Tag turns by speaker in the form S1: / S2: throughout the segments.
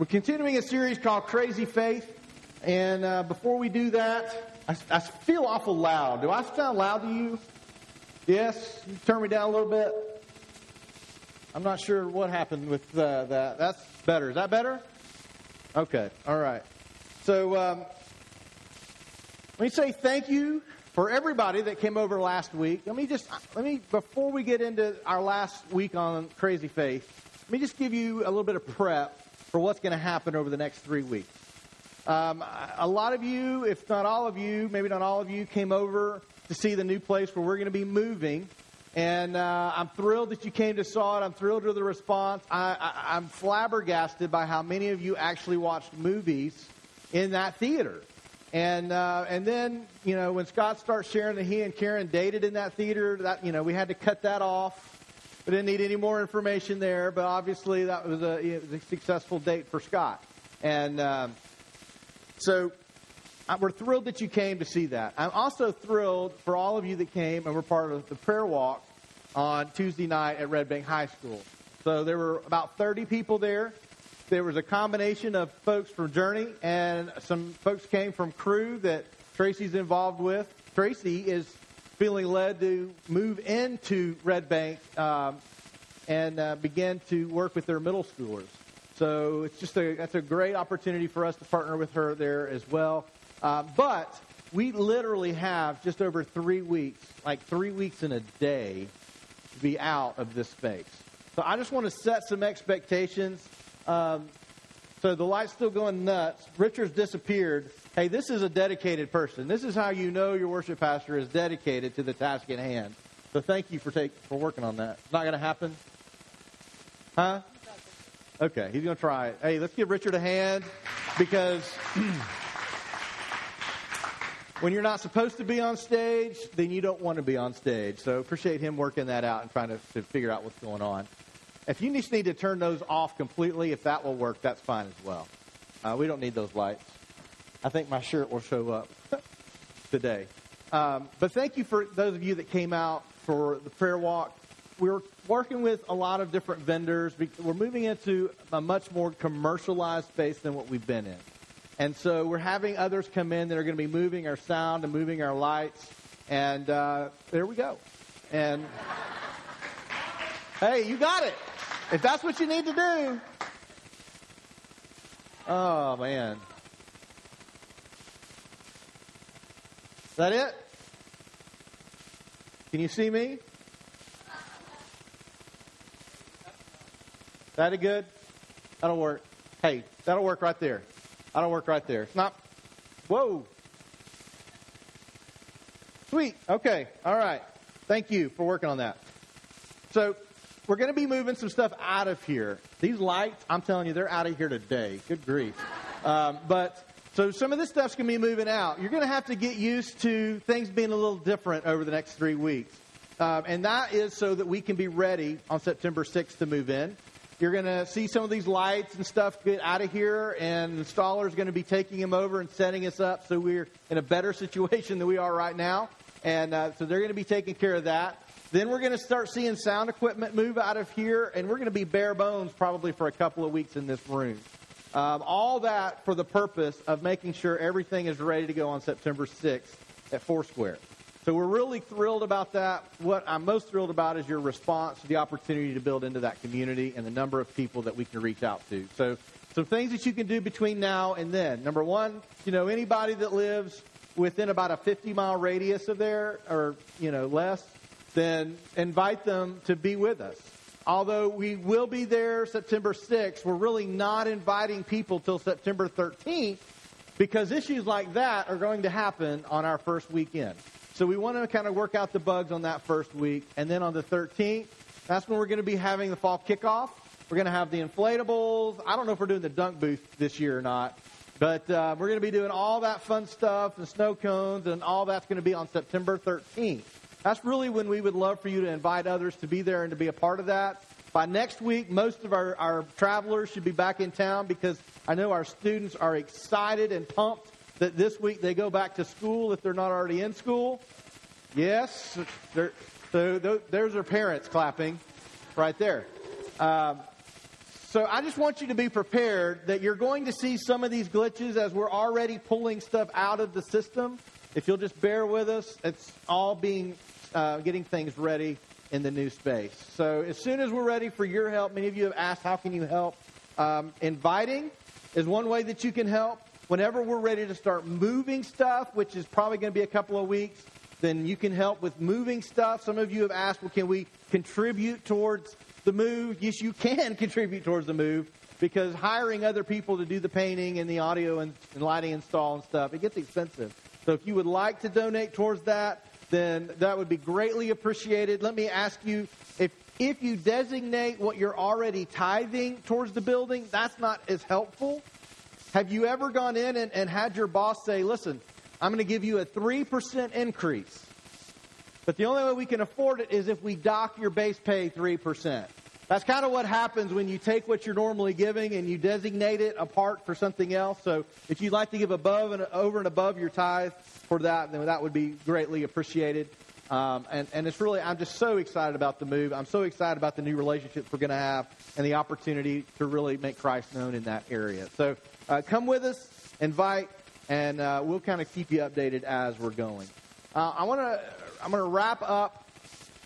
S1: we're continuing a series called Crazy Faith. And uh, before we do that, I, I feel awful loud. Do I sound loud to you? Yes? You turn me down a little bit? I'm not sure what happened with uh, that. That's better. Is that better? Okay. All right. So um, let me say thank you for everybody that came over last week. Let me just let me before we get into our last week on Crazy Faith. Let me just give you a little bit of prep for what's going to happen over the next three weeks. Um, a lot of you, if not all of you, maybe not all of you, came over to see the new place where we're going to be moving. And uh, I'm thrilled that you came to saw it. I'm thrilled with the response. I, I'm flabbergasted by how many of you actually watched movies in that theater. And uh, and then you know when Scott starts sharing that he and Karen dated in that theater, that you know we had to cut that off. We didn't need any more information there, but obviously that was a, a successful date for Scott. And um, so we're thrilled that you came to see that. I'm also thrilled for all of you that came and were part of the prayer walk on Tuesday night at Red Bank High School. So there were about 30 people there. There was a combination of folks from Journey and some folks came from Cru that Tracy's involved with. Tracy is feeling led to move into Red Bank um, and uh, begin to work with their middle schoolers. So it's just a that's a great opportunity for us to partner with her there as well. Uh, but we literally have just over three weeks, like three weeks in a day, to be out of this space. So I just want to set some expectations. Um, so the light's still going nuts. Richard's disappeared. Hey, this is a dedicated person. This is how you know your worship pastor is dedicated to the task at hand. So thank you for take, for working on that. It's not going to happen, huh? Okay, he's going to try it. Hey, let's give Richard a hand because when you're not supposed to be on stage, then you don't want to be on stage. So appreciate him working that out and trying to, to figure out what's going on. If you just need to turn those off completely, if that will work, that's fine as well. Uh, we don't need those lights. I think my shirt will show up today. Um, but thank you for those of you that came out for the prayer walk. We're working with a lot of different vendors. We're moving into a much more commercialized space than what we've been in. And so we're having others come in that are going to be moving our sound and moving our lights. And uh, there we go. And hey, you got it. If that's what you need to do. Oh, man. That it? Can you see me? That a good? That'll work. Hey, that'll work right there. That'll work right there. It's not. Whoa. Sweet. Okay. All right. Thank you for working on that. So, we're going to be moving some stuff out of here. These lights, I'm telling you, they're out of here today. Good grief. Um, but so some of this stuff's going to be moving out. You're going to have to get used to things being a little different over the next three weeks. Um, and that is so that we can be ready on September 6th to move in. You're going to see some of these lights and stuff get out of here, and the installer is going to be taking them over and setting us up so we're in a better situation than we are right now. And uh, so they're going to be taking care of that. Then we're going to start seeing sound equipment move out of here, and we're going to be bare bones probably for a couple of weeks in this room. Um, all that for the purpose of making sure everything is ready to go on September 6th at Foursquare. So we're really thrilled about that. What I'm most thrilled about is your response to the opportunity to build into that community and the number of people that we can reach out to. So some things that you can do between now and then. Number one, you know, anybody that lives within about a 50 mile radius of there or, you know, less, then invite them to be with us. Although we will be there September 6th, we're really not inviting people till September 13th because issues like that are going to happen on our first weekend. So we want to kind of work out the bugs on that first week. And then on the 13th, that's when we're going to be having the fall kickoff. We're going to have the inflatables. I don't know if we're doing the dunk booth this year or not. But uh, we're going to be doing all that fun stuff and snow cones and all that's going to be on September 13th. That's really when we would love for you to invite others to be there and to be a part of that. By next week, most of our, our travelers should be back in town because I know our students are excited and pumped that this week they go back to school if they're not already in school? Yes. So there's their parents clapping right there. Um, so I just want you to be prepared that you're going to see some of these glitches as we're already pulling stuff out of the system. If you'll just bear with us, it's all being uh, getting things ready in the new space. So as soon as we're ready for your help, many of you have asked, how can you help? Um, inviting is one way that you can help. Whenever we're ready to start moving stuff, which is probably going to be a couple of weeks, then you can help with moving stuff. Some of you have asked, well, can we contribute towards the move? Yes, you can contribute towards the move because hiring other people to do the painting and the audio and, and lighting install and stuff, it gets expensive. So if you would like to donate towards that, then that would be greatly appreciated. Let me ask you if if you designate what you're already tithing towards the building, that's not as helpful. Have you ever gone in and, and had your boss say, listen, I'm going to give you a 3% increase. But the only way we can afford it is if we dock your base pay 3%. That's kind of what happens when you take what you're normally giving and you designate it apart for something else. So if you'd like to give above and over and above your tithe for that, then that would be greatly appreciated. Um, and, and it's really, I'm just so excited about the move. I'm so excited about the new relationships we're going to have and the opportunity to really make Christ known in that area. So uh, come with us, invite, and uh, we'll kind of keep you updated as we're going. Uh, I want to, I'm going to wrap up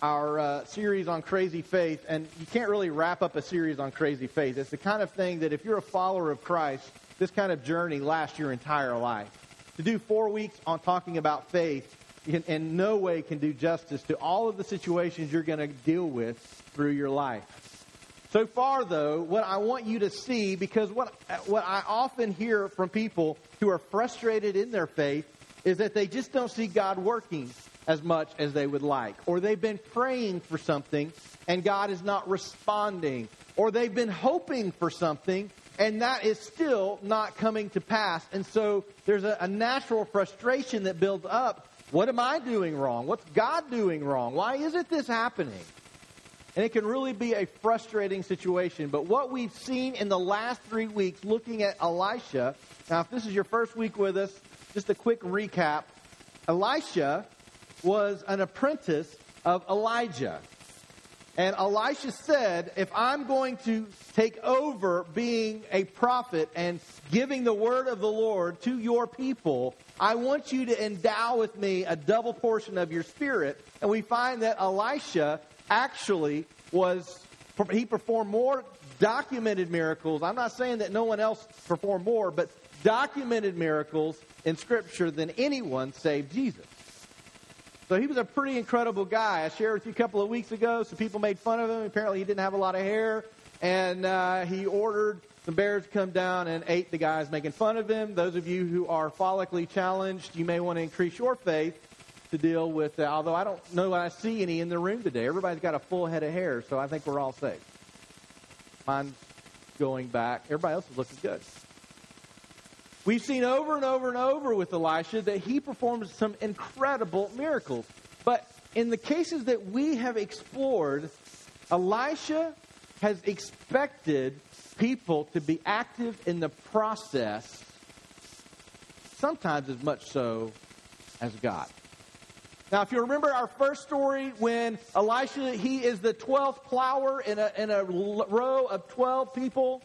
S1: our uh, series on crazy faith, and you can't really wrap up a series on crazy faith. It's the kind of thing that if you're a follower of Christ, this kind of journey lasts your entire life. To do four weeks on talking about faith in, in no way can do justice to all of the situations you're going to deal with through your life. So far, though, what I want you to see, because what, what I often hear from people who are frustrated in their faith is that they just don't see God working as much as they would like. Or they've been praying for something and God is not responding. Or they've been hoping for something and that is still not coming to pass. And so there's a, a natural frustration that builds up. What am I doing wrong? What's God doing wrong? Why isn't this happening? And it can really be a frustrating situation. But what we've seen in the last three weeks looking at Elisha, now if this is your first week with us, just a quick recap. Elisha was an apprentice of Elijah. And Elisha said, if I'm going to take over being a prophet and giving the word of the Lord to your people, I want you to endow with me a double portion of your spirit. And we find that Elisha actually was, he performed more documented miracles. I'm not saying that no one else performed more, but documented miracles in Scripture than anyone save Jesus. So he was a pretty incredible guy. I shared with you a couple of weeks ago. Some people made fun of him. Apparently, he didn't have a lot of hair, and uh, he ordered some bears to come down and ate the guys making fun of him. Those of you who are follically challenged, you may want to increase your faith to deal with. Uh, although I don't know I see any in the room today. Everybody's got a full head of hair, so I think we're all safe. Mine's going back. Everybody else is looking good. We've seen over and over and over with Elisha that he performs some incredible miracles. But in the cases that we have explored, Elisha has expected people to be active in the process, sometimes as much so as God. Now, if you remember our first story, when Elisha, he is the 12th plower in a, in a row of 12 people.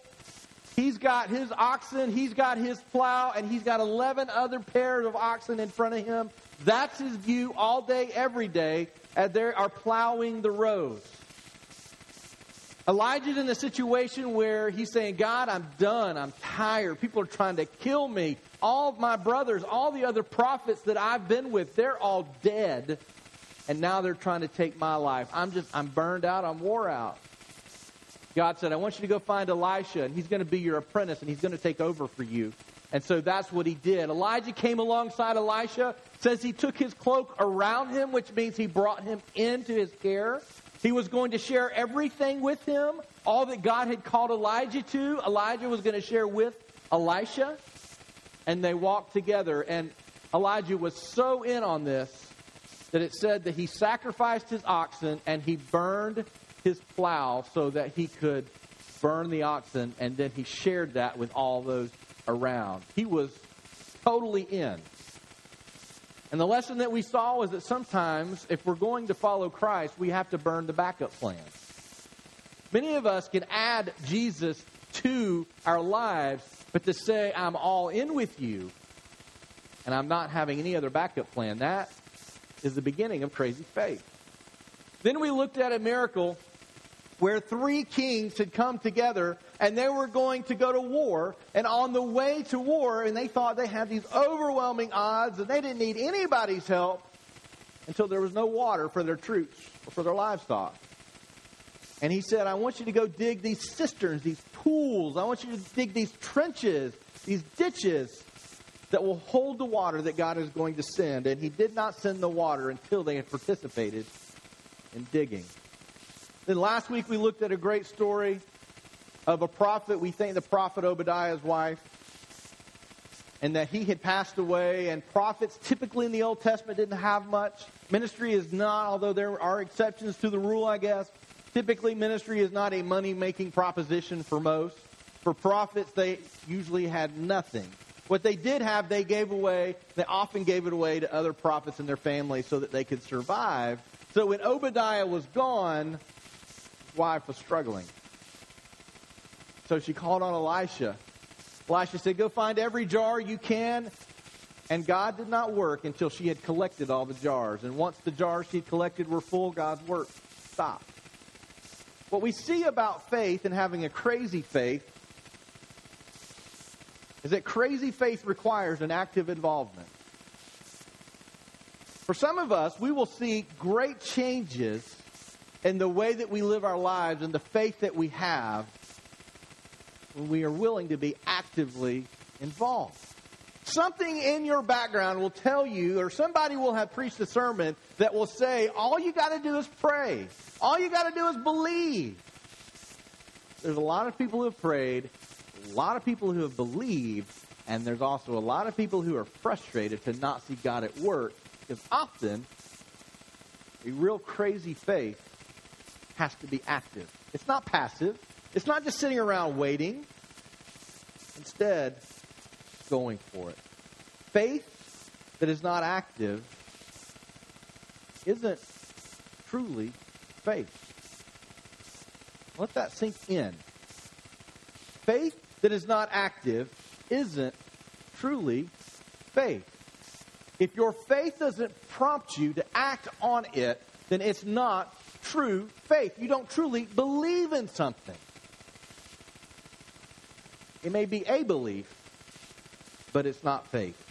S1: He's got his oxen, he's got his plow, and he's got 11 other pairs of oxen in front of him. That's his view all day, every day, as they are plowing the rows. Elijah's in a situation where he's saying, God, I'm done. I'm tired. People are trying to kill me. All my brothers, all the other prophets that I've been with, they're all dead. And now they're trying to take my life. I'm just, I'm burned out. I'm wore out. God said, I want you to go find Elisha, and he's going to be your apprentice, and he's going to take over for you. And so that's what he did. Elijah came alongside Elisha, says he took his cloak around him, which means he brought him into his care. He was going to share everything with him, all that God had called Elijah to. Elijah was going to share with Elisha, and they walked together. And Elijah was so in on this that it said that he sacrificed his oxen and he burned his plow so that he could burn the oxen, and then he shared that with all those around. He was totally in. And the lesson that we saw was that sometimes, if we're going to follow Christ, we have to burn the backup plan. Many of us can add Jesus to our lives, but to say, I'm all in with you, and I'm not having any other backup plan, that is the beginning of crazy faith. Then we looked at a miracle where three kings had come together and they were going to go to war. And on the way to war, and they thought they had these overwhelming odds and they didn't need anybody's help until there was no water for their troops or for their livestock. And he said, I want you to go dig these cisterns, these pools. I want you to dig these trenches, these ditches that will hold the water that God is going to send. And he did not send the water until they had participated in digging. Then last week we looked at a great story of a prophet. We think the prophet Obadiah's wife. And that he had passed away, and prophets typically in the Old Testament didn't have much. Ministry is not, although there are exceptions to the rule, I guess. Typically, ministry is not a money making proposition for most. For prophets, they usually had nothing. What they did have, they gave away. They often gave it away to other prophets and their families so that they could survive. So when Obadiah was gone, wife was struggling. So she called on Elisha. Elisha said, Go find every jar you can. And God did not work until she had collected all the jars. And once the jars she collected were full, God's work stopped. What we see about faith and having a crazy faith is that crazy faith requires an active involvement. For some of us, we will see great changes in the way that we live our lives and the faith that we have when we are willing to be actively involved. Something in your background will tell you, or somebody will have preached a sermon that will say, all you got to do is pray. All you got to do is believe. There's a lot of people who have prayed, a lot of people who have believed, and there's also a lot of people who are frustrated to not see God at work because often a real crazy faith has to be active. It's not passive. It's not just sitting around waiting. Instead, going for it. Faith that is not active isn't truly faith. Let that sink in. Faith that is not active isn't truly faith. If your faith doesn't prompt you to act on it, then it's not true faith. You don't truly believe in something. It may be a belief, but it's not faith.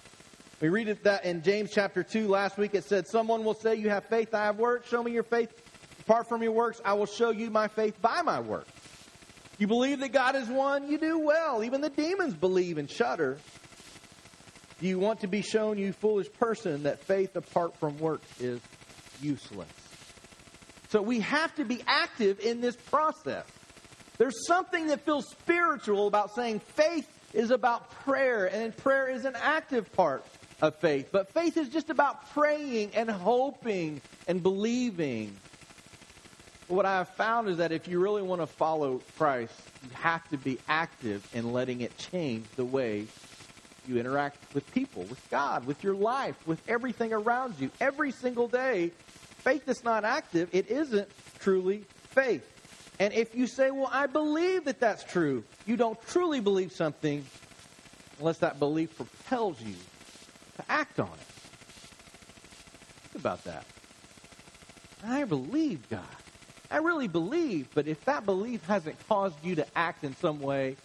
S1: We read that in James chapter 2 last week. It said, Someone will say, You have faith, I have works. Show me your faith. Apart from your works, I will show you my faith by my works. You believe that God is one, you do well. Even the demons believe and shudder. Do you want to be shown, you foolish person, that faith apart from works is useless? So we have to be active in this process. There's something that feels spiritual about saying faith is about prayer, and prayer is an active part of faith. But faith is just about praying and hoping and believing. What I have found is that if you really want to follow Christ, you have to be active in letting it change the way you interact with people, with God, with your life, with everything around you. Every single day, faith that's not active, it isn't truly faith. And if you say, well, I believe that that's true, you don't truly believe something unless that belief propels you to act on it. Think about that. I believe God. I really believe, but if that belief hasn't caused you to act in some way,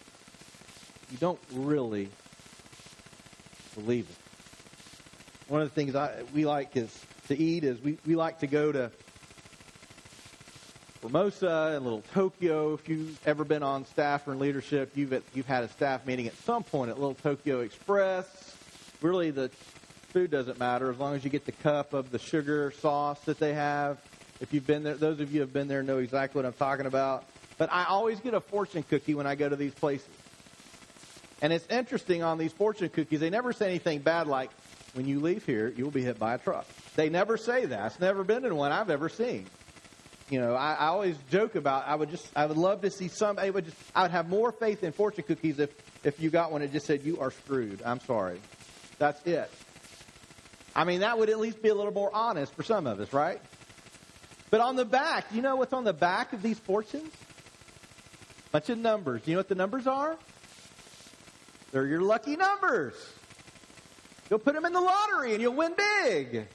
S1: you don't really believe it. One of the things I, we like is to eat is we, we like to go to Formosa and Little Tokyo. If you've ever been on staff or in leadership, you've, you've had a staff meeting at some point at Little Tokyo Express. Really, the food doesn't matter as long as you get the cup of the sugar sauce that they have. If you've been there, those of you who have been there know exactly what I'm talking about. But I always get a fortune cookie when I go to these places. And it's interesting on these fortune cookies, they never say anything bad like, when you leave here, you will be hit by a truck. They never say that. It's never been in one I've ever seen. You know, I, I always joke about I would just I would love to see some I would just I would have more faith in fortune cookies if if you got one that just said you are screwed. I'm sorry. That's it. I mean, that would at least be a little more honest for some of us, right? But on the back, you know what's on the back of these fortunes? Bunch of numbers. Do you know what the numbers are? They're your lucky numbers. You'll put them in the lottery and you'll win big.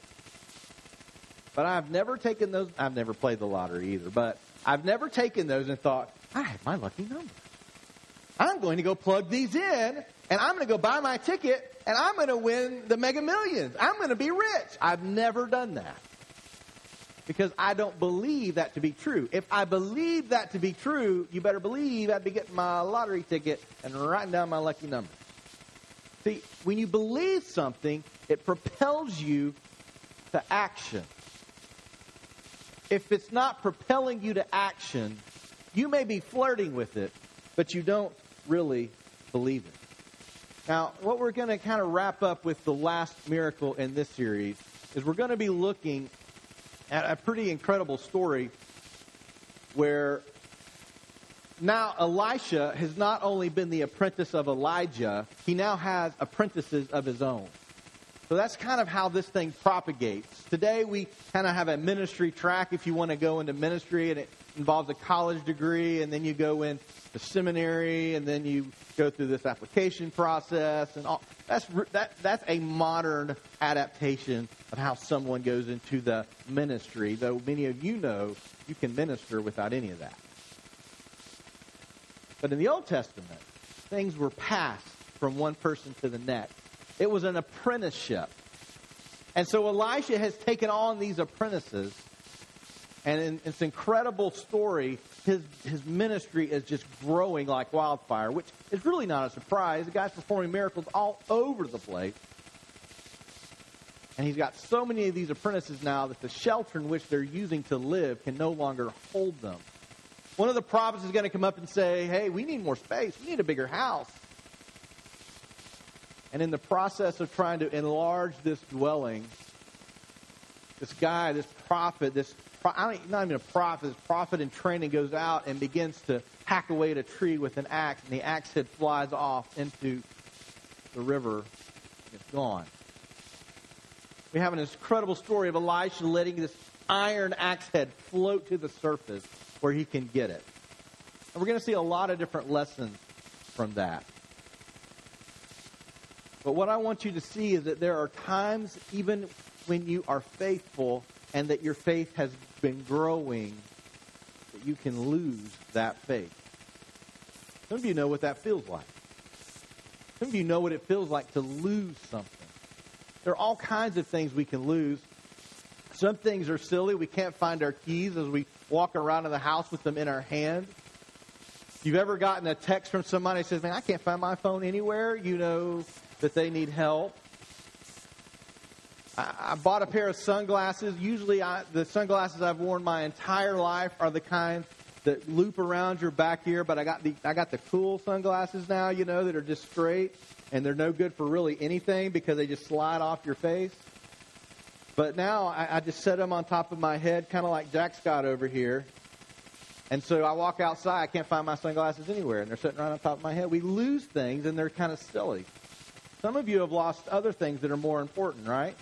S1: But I've never taken those. I've never played the lottery either. But I've never taken those and thought, I have my lucky number. I'm going to go plug these in and I'm going to go buy my ticket and I'm going to win the mega millions. I'm going to be rich. I've never done that because I don't believe that to be true. If I believe that to be true, you better believe I'd be getting my lottery ticket and writing down my lucky number. See, when you believe something, it propels you to action. If it's not propelling you to action, you may be flirting with it, but you don't really believe it. Now, what we're going to kind of wrap up with the last miracle in this series is we're going to be looking at a pretty incredible story where now Elisha has not only been the apprentice of Elijah, he now has apprentices of his own. So that's kind of how this thing propagates. Today we kind of have a ministry track if you want to go into ministry, and it involves a college degree, and then you go into seminary, and then you go through this application process, and all. That's that that's a modern adaptation of how someone goes into the ministry. Though many of you know you can minister without any of that. But in the Old Testament, things were passed from one person to the next. It was an apprenticeship. And so Elisha has taken on these apprentices. And in this incredible story, his, his ministry is just growing like wildfire, which is really not a surprise. The guy's performing miracles all over the place. And he's got so many of these apprentices now that the shelter in which they're using to live can no longer hold them. One of the prophets is going to come up and say, Hey, we need more space. We need a bigger house. And in the process of trying to enlarge this dwelling, this guy, this prophet, this I don't, not even a prophet, this prophet in training goes out and begins to hack away at a tree with an axe, and the axe head flies off into the river. It's gone. We have an incredible story of Elisha letting this iron axe head float to the surface where he can get it. And we're going to see a lot of different lessons from that. But what I want you to see is that there are times, even when you are faithful and that your faith has been growing, that you can lose that faith. Some of you know what that feels like. Some of you know what it feels like to lose something. There are all kinds of things we can lose. Some things are silly. We can't find our keys as we walk around in the house with them in our hand. You've ever gotten a text from somebody that says, Man, I can't find my phone anywhere, you know that they need help. I, I bought a pair of sunglasses. Usually, I, the sunglasses I've worn my entire life are the kind that loop around your back ear, but I got the I got the cool sunglasses now, you know, that are just straight and they're no good for really anything because they just slide off your face. But now I, I just set them on top of my head, kind of like Jack Scott over here. And so I walk outside, I can't find my sunglasses anywhere, and they're sitting right on top of my head. We lose things, and they're kind of silly. Some of you have lost other things that are more important, right?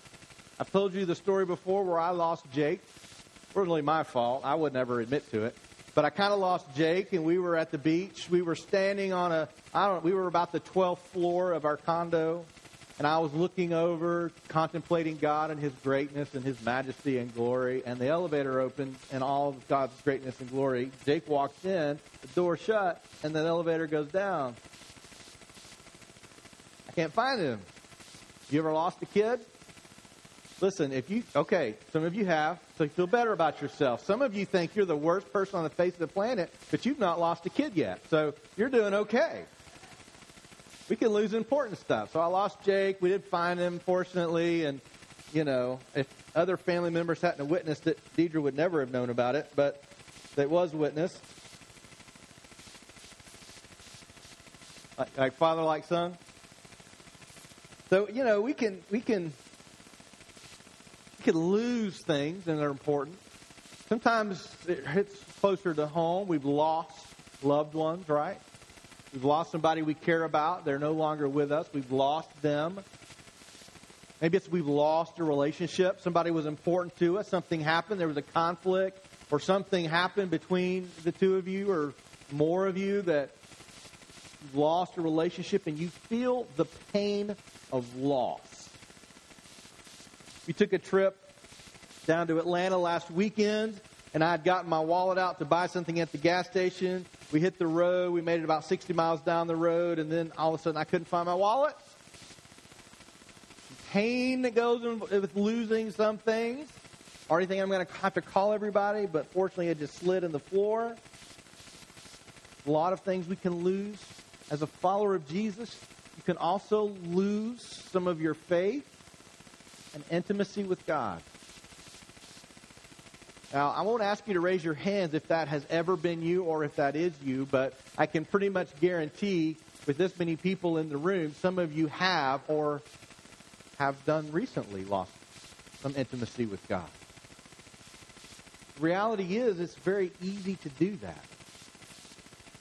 S1: I've told you the story before where I lost Jake. It wasn't really my fault. I would never admit to it. But I kind of lost Jake, and we were at the beach. We were standing on a, I don't know, we were about the 12th floor of our condo, and I was looking over, contemplating God and His greatness and His majesty and glory. And the elevator opened, and all of God's greatness and glory. Jake walks in, the door shut, and the elevator goes down. I can't find him. You ever lost a kid? Listen, if you, okay, some of you have, so you feel better about yourself. Some of you think you're the worst person on the face of the planet, but you've not lost a kid yet. So you're doing okay. We can lose important stuff. So I lost Jake. We did find him, fortunately. And, you know, if other family members hadn't witnessed it, Deidre would never have known about it, but it was witnessed. Like, like father, like son. So you know we can we can we can lose things and they're important. Sometimes it hits closer to home. We've lost loved ones, right? We've lost somebody we care about. They're no longer with us. We've lost them. Maybe it's we've lost a relationship. Somebody was important to us. Something happened. There was a conflict, or something happened between the two of you, or more of you that you've lost a relationship and you feel the pain of loss. We took a trip down to Atlanta last weekend, and I had gotten my wallet out to buy something at the gas station. We hit the road. We made it about 60 miles down the road, and then all of a sudden I couldn't find my wallet. Pain that goes with losing some things. Already think I'm going to have to call everybody, but fortunately it just slid in the floor. A lot of things we can lose. As a follower of Jesus, you can also lose some of your faith and intimacy with God. Now, I won't ask you to raise your hands if that has ever been you or if that is you, but I can pretty much guarantee with this many people in the room, some of you have or have done recently lost some intimacy with God. The reality is, it's very easy to do that.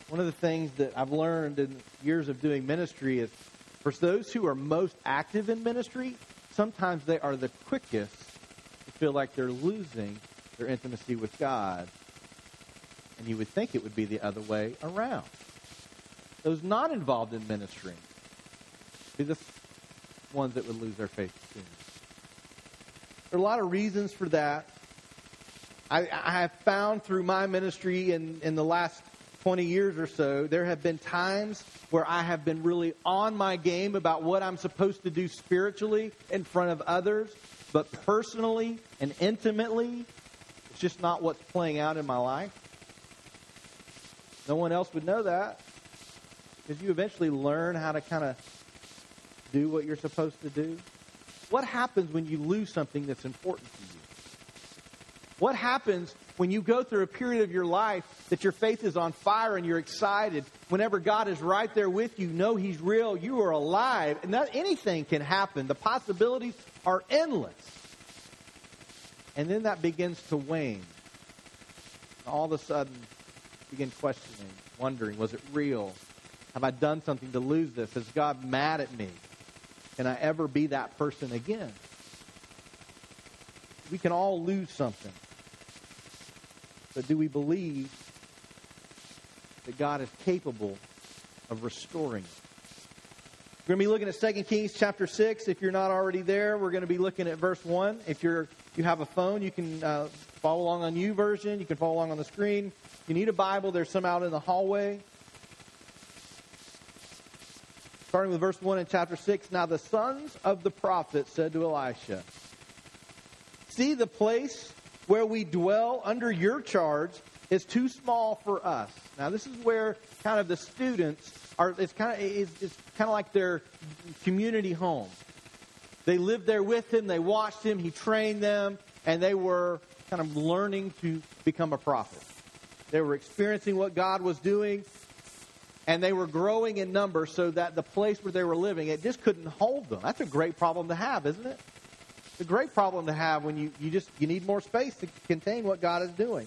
S1: One of the things that I've learned in years of doing ministry is for those who are most active in ministry, sometimes they are the quickest to feel like they're losing their intimacy with God. And you would think it would be the other way around. Those not involved in ministry be the ones that would lose their faith sooner. There are a lot of reasons for that. I, I have found through my ministry in, in the last 20 years or so, there have been times where I have been really on my game about what I'm supposed to do spiritually in front of others, but personally and intimately, it's just not what's playing out in my life. No one else would know that because you eventually learn how to kind of do what you're supposed to do. What happens when you lose something that's important to you? What happens when you go through a period of your life that your faith is on fire and you're excited? Whenever God is right there with you, know He's real, you are alive, and that anything can happen. The possibilities are endless. And then that begins to wane. All of a sudden, begin questioning, wondering, was it real? Have I done something to lose this? Is God mad at me? Can I ever be that person again? We can all lose something. But do we believe that God is capable of restoring it? We're going to be looking at 2 Kings chapter 6. If you're not already there, we're going to be looking at verse 1. If you're you have a phone, you can uh, follow along on YouVersion. You can follow along on the screen. If you need a Bible, there's some out in the hallway. Starting with verse 1 in chapter 6. Now the sons of the prophet said to Elisha, See, the place where we dwell under your charge is too small for us. Now, this is where kind of the students are, it's kind of, it's, it's kind of like their community home. They lived there with him, they watched him, he trained them, and they were kind of learning to become a prophet. They were experiencing what God was doing, and they were growing in number so that the place where they were living, it just couldn't hold them. That's a great problem to have, isn't it? It's a great problem to have when you, you just you need more space to contain what God is doing.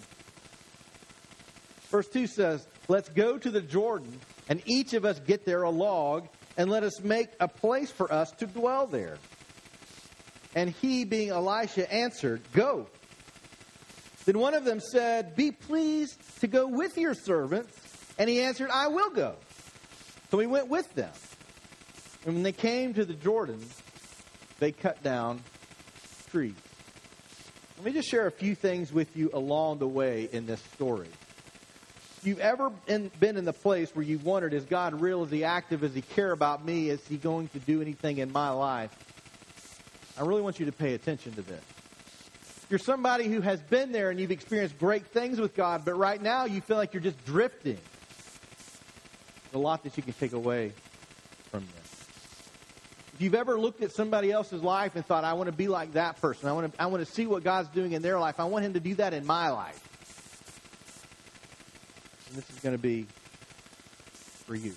S1: Verse 2 says, Let's go to the Jordan, and each of us get there a log, and let us make a place for us to dwell there. And he, being Elisha, answered, Go. Then one of them said, Be pleased to go with your servants. And he answered, I will go. So he went with them. And when they came to the Jordan, they cut down trees. Let me just share a few things with you along the way in this story. You've ever in, been in the place where you've wondered, is God real? Is he active? Is he care about me? Is he going to do anything in my life? I really want you to pay attention to this. You're somebody who has been there and you've experienced great things with God, but right now you feel like you're just drifting. There's a lot that you can take away from this. If you've ever looked at somebody else's life and thought, I want to be like that person, I want to, I want to see what God's doing in their life, I want Him to do that in my life. And this is going to be for you.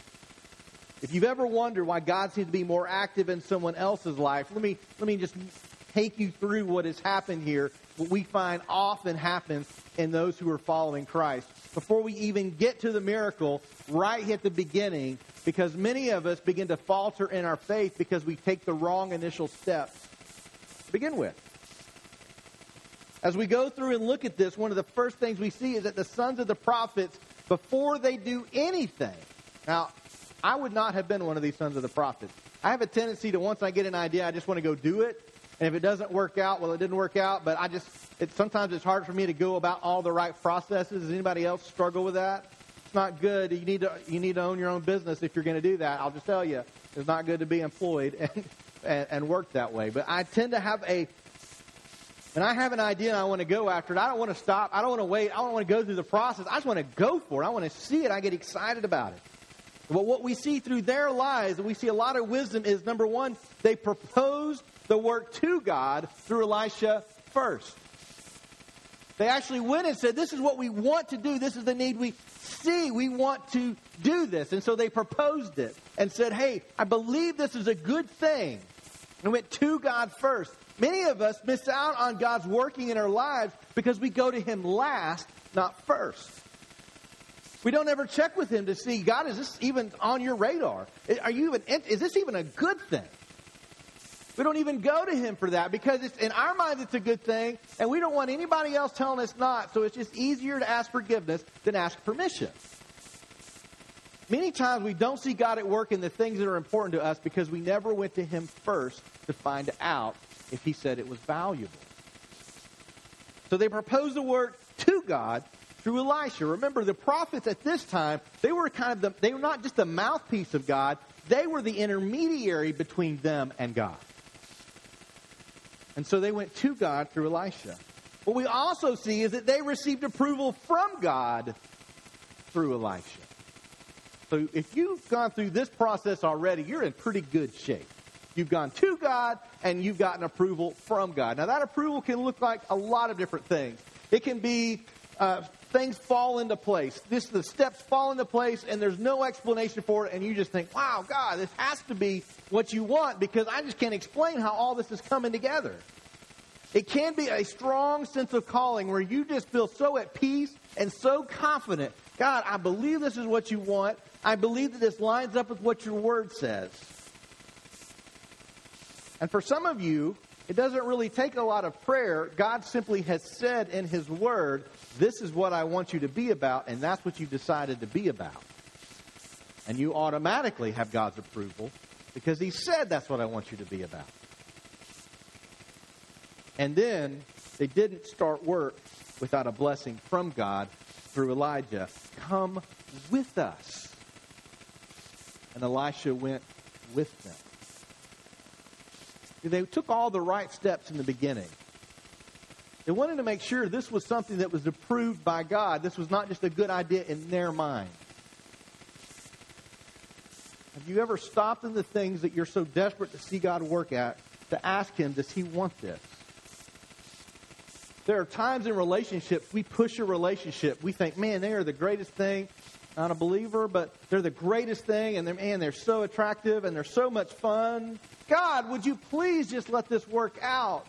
S1: If you've ever wondered why God seems to be more active in someone else's life, let me, let me just take you through what has happened here, what we find often happens in those who are following Christ. Before we even get to the miracle, right at the beginning, because many of us begin to falter in our faith because we take the wrong initial steps to begin with. As we go through and look at this, one of the first things we see is that the sons of the prophets before they do anything. Now, I would not have been one of these sons of the prophets. I have a tendency to once I get an idea, I just want to go do it. And if it doesn't work out, well, it didn't work out. But I just, it, sometimes it's hard for me to go about all the right processes. Does anybody else struggle with that? It's not good. You need to, you need to own your own business if you're going to do that. I'll just tell you, it's not good to be employed and, and, and work that way. But I tend to have a and I have an idea and I want to go after it. I don't want to stop. I don't want to wait. I don't want to go through the process. I just want to go for it. I want to see it. I get excited about it. But what we see through their lives, and we see a lot of wisdom, is number one, they proposed the work to God through Elisha first. They actually went and said, This is what we want to do. This is the need we see. We want to do this. And so they proposed it and said, Hey, I believe this is a good thing. And went to God first. Many of us miss out on God's working in our lives because we go to Him last, not first. We don't ever check with Him to see, God, is this even on your radar? Are you even, is this even a good thing? We don't even go to Him for that because it's, in our minds it's a good thing, and we don't want anybody else telling us not. So it's just easier to ask forgiveness than ask permission. Many times we don't see God at work in the things that are important to us because we never went to Him first to find out if He said it was valuable. So they proposed the word to God through Elisha. Remember, the prophets at this time, they were kind of the, they were not just the mouthpiece of God, they were the intermediary between them and God. And so they went to God through Elisha. What we also see is that they received approval from God through Elisha. So if you've gone through this process already, you're in pretty good shape. You've gone to God and you've gotten approval from God. Now, that approval can look like a lot of different things. It can be uh, things fall into place. This the steps fall into place, and there's no explanation for it, and you just think, "Wow, God, this has to be what you want," because I just can't explain how all this is coming together. It can be a strong sense of calling where you just feel so at peace and so confident. God, I believe this is what you want. I believe that this lines up with what your word says. And for some of you, it doesn't really take a lot of prayer. God simply has said in His Word, This is what I want you to be about, and that's what you decided to be about. And you automatically have God's approval because He said that's what I want you to be about. And then they didn't start work without a blessing from God through Elijah. Come with us. And Elisha went with them. They took all the right steps in the beginning. They wanted to make sure this was something that was approved by God. This was not just a good idea in their mind. Have you ever stopped in the things that you're so desperate to see God work at to ask Him, does He want this? There are times in relationships we push a relationship. We think, man, they are the greatest thing. Not a believer, but they're the greatest thing, and they're, man, they're so attractive and they're so much fun. God, would you please just let this work out?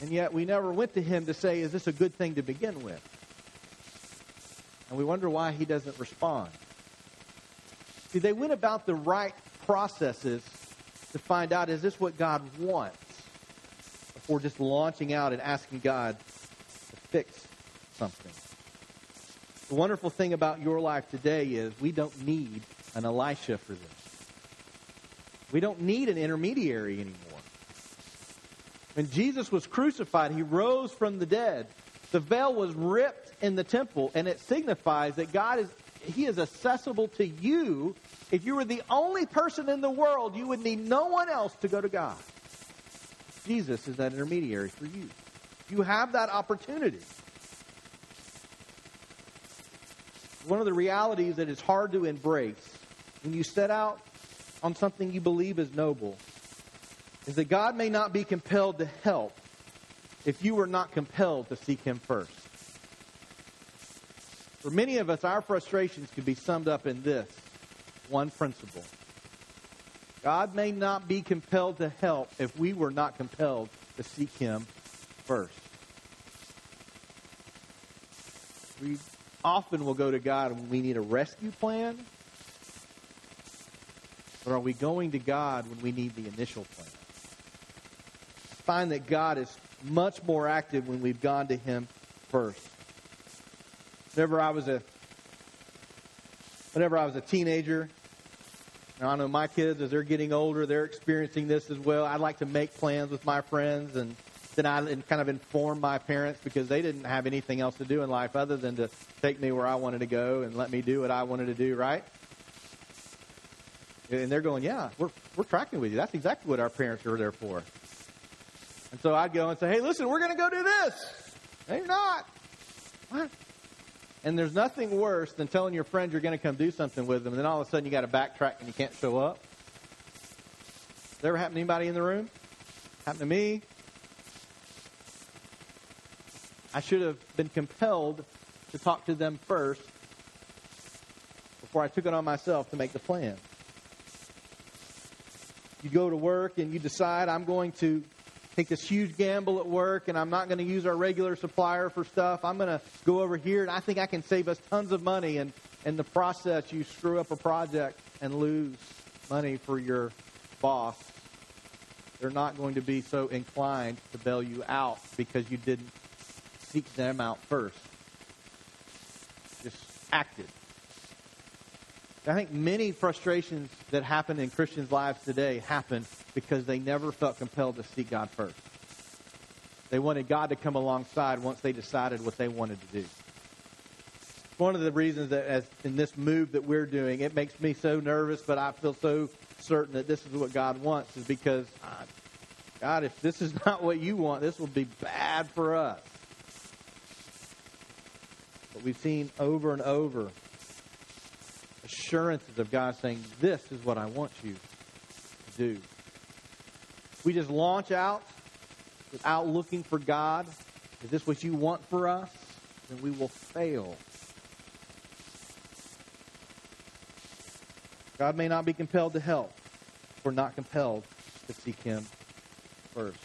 S1: And yet we never went to him to say, is this a good thing to begin with? And we wonder why he doesn't respond. See, they went about the right processes to find out, is this what God wants? Before just launching out and asking God to fix something. The wonderful thing about your life today is we don't need an Elisha for this. We don't need an intermediary anymore. When Jesus was crucified, he rose from the dead. The veil was ripped in the temple, and it signifies that God is he is accessible to you. If you were the only person in the world, you would need no one else to go to God. Jesus is that intermediary for you. You have that opportunity. one of the realities that is hard to embrace when you set out on something you believe is noble is that God may not be compelled to help if you were not compelled to seek Him first. For many of us, our frustrations can be summed up in this one principle God may not be compelled to help if we were not compelled to seek Him first. We often will go to God when we need a rescue plan? but are we going to God when we need the initial plan? I find that God is much more active when we've gone to Him first. whenever I was a whenever I was a teenager, and I know my kids as they're getting older, they're experiencing this as well. I'd like to make plans with my friends and then I kind of inform my parents because they didn't have anything else to do in life other than to take me where I wanted to go and let me do what I wanted to do, right? And they're going, yeah, we're, we're tracking with you. That's exactly what our parents are there for. And so I'd go and say, hey, listen, we're going to go do this. No, you're not. What? And there's nothing worse than telling your friend you're going to come do something with them, and then all of a sudden you got to backtrack and you can't show up. Does ever happen to anybody in the room? Happened to me. I should have been compelled to talk to them first before I took it on myself to make the plan. You go to work and you decide, I'm going to take this huge gamble at work and I'm not going to use our regular supplier for stuff. I'm going to go over here and I think I can save us tons of money. And in the process, you screw up a project and lose money for your boss. They're not going to be so inclined to bail you out because you didn't seek them out first. Just acted. I think many frustrations that happen in Christians' lives today happen because they never felt compelled to seek God first. They wanted God to come alongside once they decided what they wanted to do. One of the reasons that as in this move that we're doing, it makes me so nervous, but I feel so certain that this is what God wants is because, uh, God, if this is not what you want, this will be bad for us. But we've seen over and over assurances of God saying, This is what I want you to do. We just launch out without looking for God. Is this what you want for us? Then we will fail. God may not be compelled to help. We're not compelled to seek Him first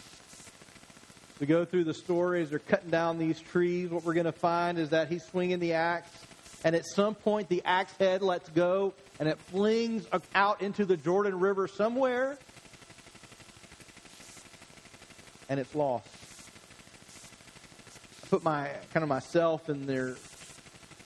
S1: we go through the stories, they're cutting down these trees. What we're going to find is that he's swinging the axe, and at some point the axe head lets go, and it flings out into the Jordan River somewhere, and it's lost. I put my kind of myself in their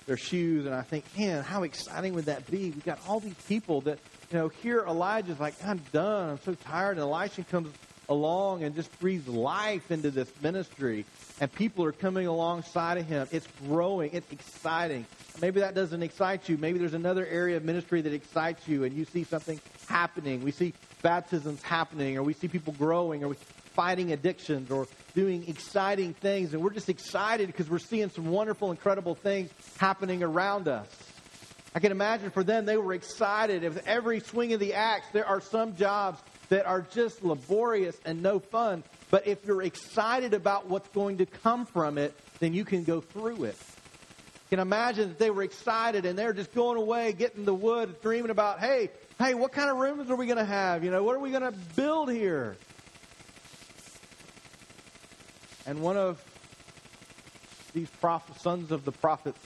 S1: their shoes, and I think, man, how exciting would that be? We've got all these people that, you know, here Elijah's like, I'm done, I'm so tired, and Elisha comes along and just breathes life into this ministry. And people are coming alongside of him. It's growing. It's exciting. Maybe that doesn't excite you. Maybe there's another area of ministry that excites you and you see something happening. We see baptisms happening or we see people growing or we fighting addictions or doing exciting things. And we're just excited because we're seeing some wonderful, incredible things happening around us. I can imagine for them, they were excited. If every swing of the axe, there are some jobs that are just laborious and no fun. But if you're excited about what's going to come from it, then you can go through it. You can imagine that they were excited and they're just going away, getting the wood, dreaming about, hey, hey, what kind of rooms are we going to have? You know, what are we going to build here? And one of these sons of the prophets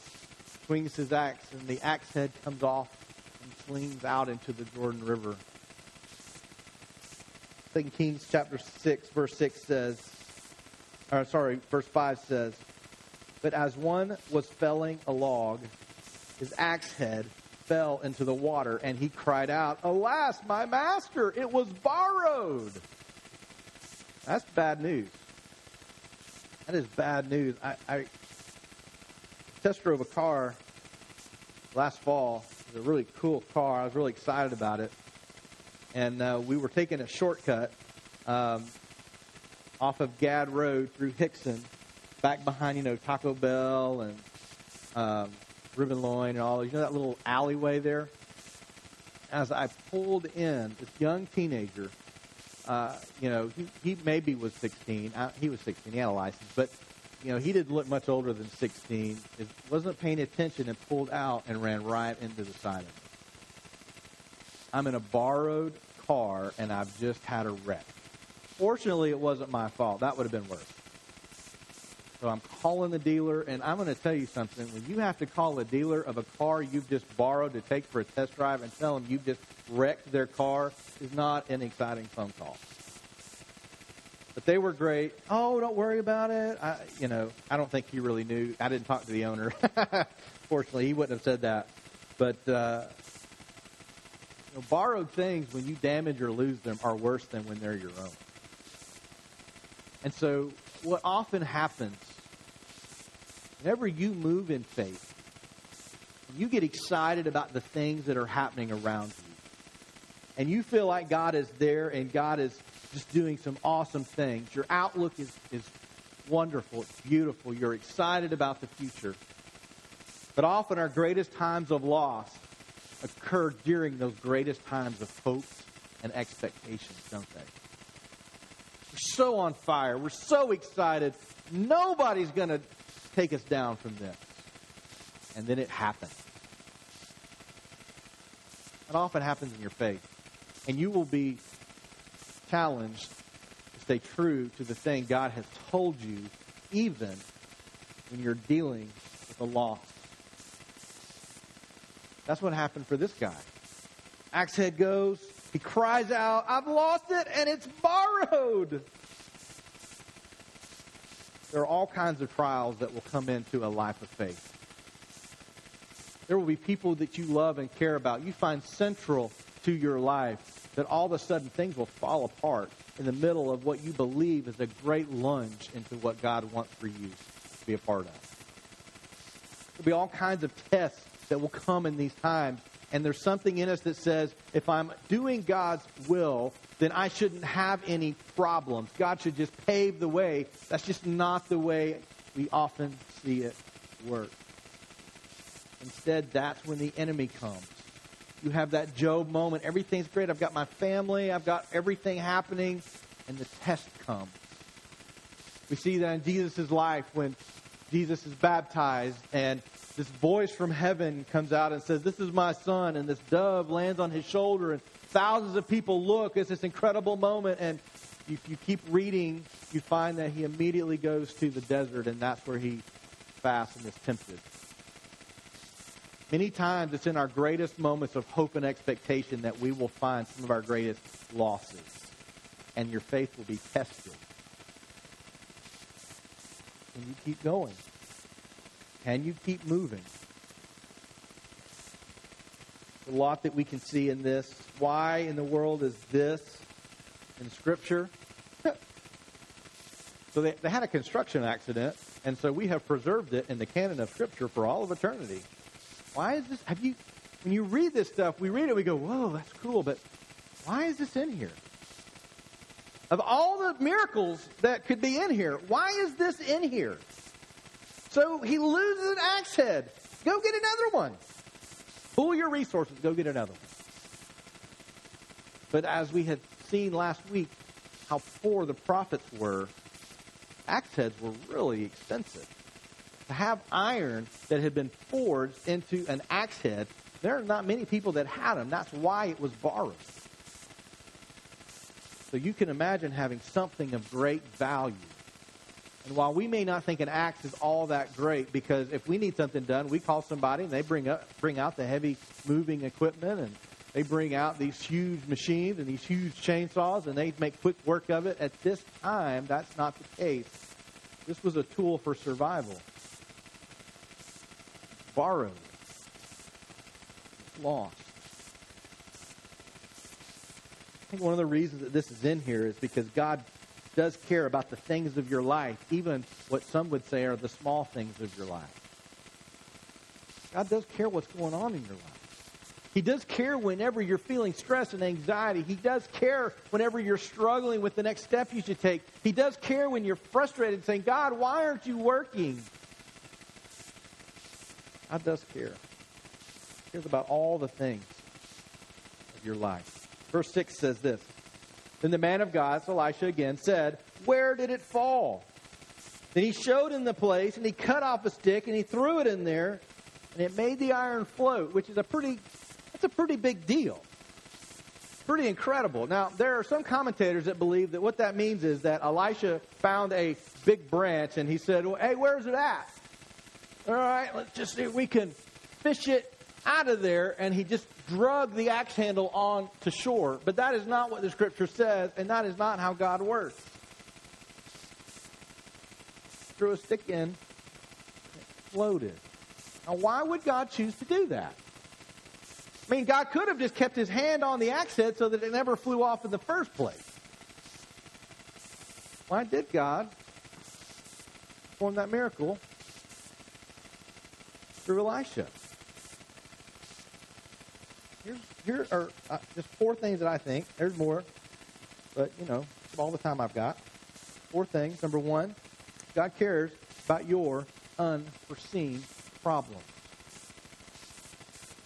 S1: swings his axe, and the axe head comes off and slings out into the Jordan River. 2 Kings chapter 6, verse 6 says, or sorry, verse 5 says, But as one was felling a log, his axe head fell into the water, and he cried out, Alas, my master, it was borrowed. That's bad news. That is bad news. I, I test drove a car last fall. It was a really cool car. I was really excited about it and uh, we were taking a shortcut um, off of Gadd Road through Hixson, back behind you know Taco Bell and um, Rib & Loin and all. You know that little alleyway there. As I pulled in, this young teenager, uh, you know, he, he maybe was 16. Uh, he was 16. He had a license, but you know, he didn't look much older than 16. He wasn't paying attention and pulled out and ran right into the side of me. I'm in a borrowed car and I've just had a wreck. Fortunately, it wasn't my fault. That would have been worse. So I'm calling the dealer, and I'm going to tell you something. When you have to call a dealer of a car you've just borrowed to take for a test drive and tell them you've just wrecked their car is not an exciting phone call. But they were great. Oh, don't worry about it. I, you know, I don't think he really knew. I didn't talk to the owner. Fortunately, he wouldn't have said that. But uh, you know, borrowed things, when you damage or lose them, are worse than when they're your own. And so, what often happens whenever you move in faith, you get excited about the things that are happening around you. And you feel like God is there and God is just doing some awesome things. Your outlook is, is wonderful. It's beautiful. You're excited about the future. But often our greatest times of loss occur during those greatest times of hope and expectations, don't they? We're so on fire. We're so excited. Nobody's going to take us down from this. And then it happens. It often happens in your faith. And you will be challenged to stay true to the thing God has told you, even when you're dealing with a loss. That's what happened for this guy. Axe head goes, he cries out, I've lost it and it's borrowed. There are all kinds of trials that will come into a life of faith. There will be people that you love and care about, you find central to your life, that all of a sudden things will fall apart in the middle of what you believe is a great lunge into what God wants for you to be a part of. There'll be all kinds of tests that will come in these times. And there's something in us that says, if I'm doing God's will, then I shouldn't have any problems. God should just pave the way. That's just not the way we often see it work. Instead, that's when the enemy comes. You have that Job moment. Everything's great. I've got my family. I've got everything happening. And the test comes. We see that in Jesus' life when Jesus is baptized and this voice from heaven comes out and says, This is my son. And this dove lands on his shoulder, and thousands of people look. It's this incredible moment. And if you keep reading, you find that he immediately goes to the desert, and that's where he fasts and is tempted. Many times it's in our greatest moments of hope and expectation that we will find some of our greatest losses, and your faith will be tested. And you keep going. Can you keep moving? A lot that we can see in this. Why in the world is this in Scripture? so they, they had a construction accident, and so we have preserved it in the canon of Scripture for all of eternity. Why is this? Have you, when you read this stuff, we read it, we go, whoa, that's cool, but why is this in here? Of all the miracles that could be in here, why is this in here? So he loses an axe head. Go get another one. Pull your resources. Go get another one. But as we had seen last week, how poor the prophets were, axe heads were really expensive. To have iron that had been forged into an axe head, there are not many people that had them. That's why it was borrowed. So you can imagine having something of great value and while we may not think an axe is all that great, because if we need something done, we call somebody and they bring up bring out the heavy moving equipment and they bring out these huge machines and these huge chainsaws and they make quick work of it. At this time, that's not the case. This was a tool for survival. Borrowed. Lost. I think one of the reasons that this is in here is because God does care about the things of your life, even what some would say are the small things of your life. God does care what's going on in your life. He does care whenever you're feeling stress and anxiety. He does care whenever you're struggling with the next step you should take. He does care when you're frustrated saying, God, why aren't you working? God does care. He cares about all the things of your life. Verse 6 says this then the man of God, Elisha again, said, Where did it fall? Then he showed him the place, and he cut off a stick, and he threw it in there, and it made the iron float, which is a pretty, that's a pretty big deal. Pretty incredible. Now, there are some commentators that believe that what that means is that Elisha found a big branch, and he said, well, Hey, where's it at? All right, let's just see if we can fish it out of there, and he just drug the axe handle on to shore. But that is not what the scripture says, and that is not how God works. threw a stick in, exploded. Now, why would God choose to do that? I mean, God could have just kept his hand on the axe head so that it never flew off in the first place. Why did God perform that miracle through Elisha? Here's, here are uh, just four things that I think. There's more, but, you know, all the time I've got. Four things. Number one, God cares about your unforeseen problems.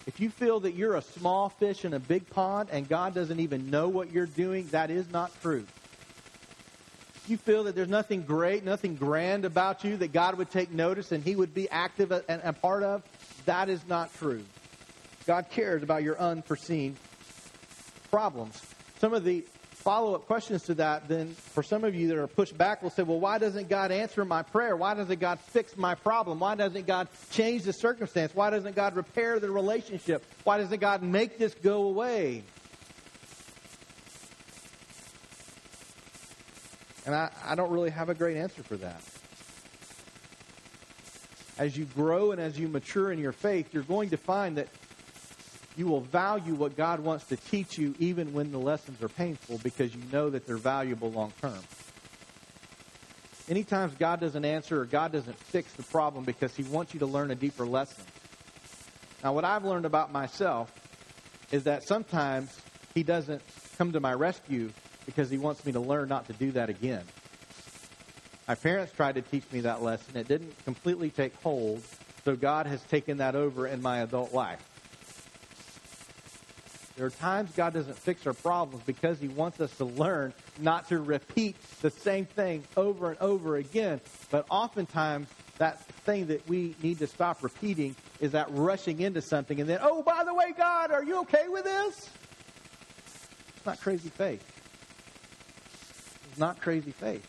S1: If you feel that you're a small fish in a big pond and God doesn't even know what you're doing, that is not true. If you feel that there's nothing great, nothing grand about you that God would take notice and He would be active and a part of, that is not true. God cares about your unforeseen problems. Some of the follow up questions to that, then for some of you that are pushed back will say, well, why doesn't God answer my prayer? Why doesn't God fix my problem? Why doesn't God change the circumstance? Why doesn't God repair the relationship? Why doesn't God make this go away? And I, I don't really have a great answer for that. As you grow and as you mature in your faith, you're going to find that you will value what God wants to teach you even when the lessons are painful because you know that they're valuable long term. Anytime God doesn't answer or God doesn't fix the problem because he wants you to learn a deeper lesson. Now, what I've learned about myself is that sometimes he doesn't come to my rescue because he wants me to learn not to do that again. My parents tried to teach me that lesson. It didn't completely take hold, so God has taken that over in my adult life. There are times God doesn't fix our problems because He wants us to learn not to repeat the same thing over and over again. But oftentimes, that thing that we need to stop repeating is that rushing into something and then, oh, by the way, God, are you okay with this? It's not crazy faith. It's not crazy faith.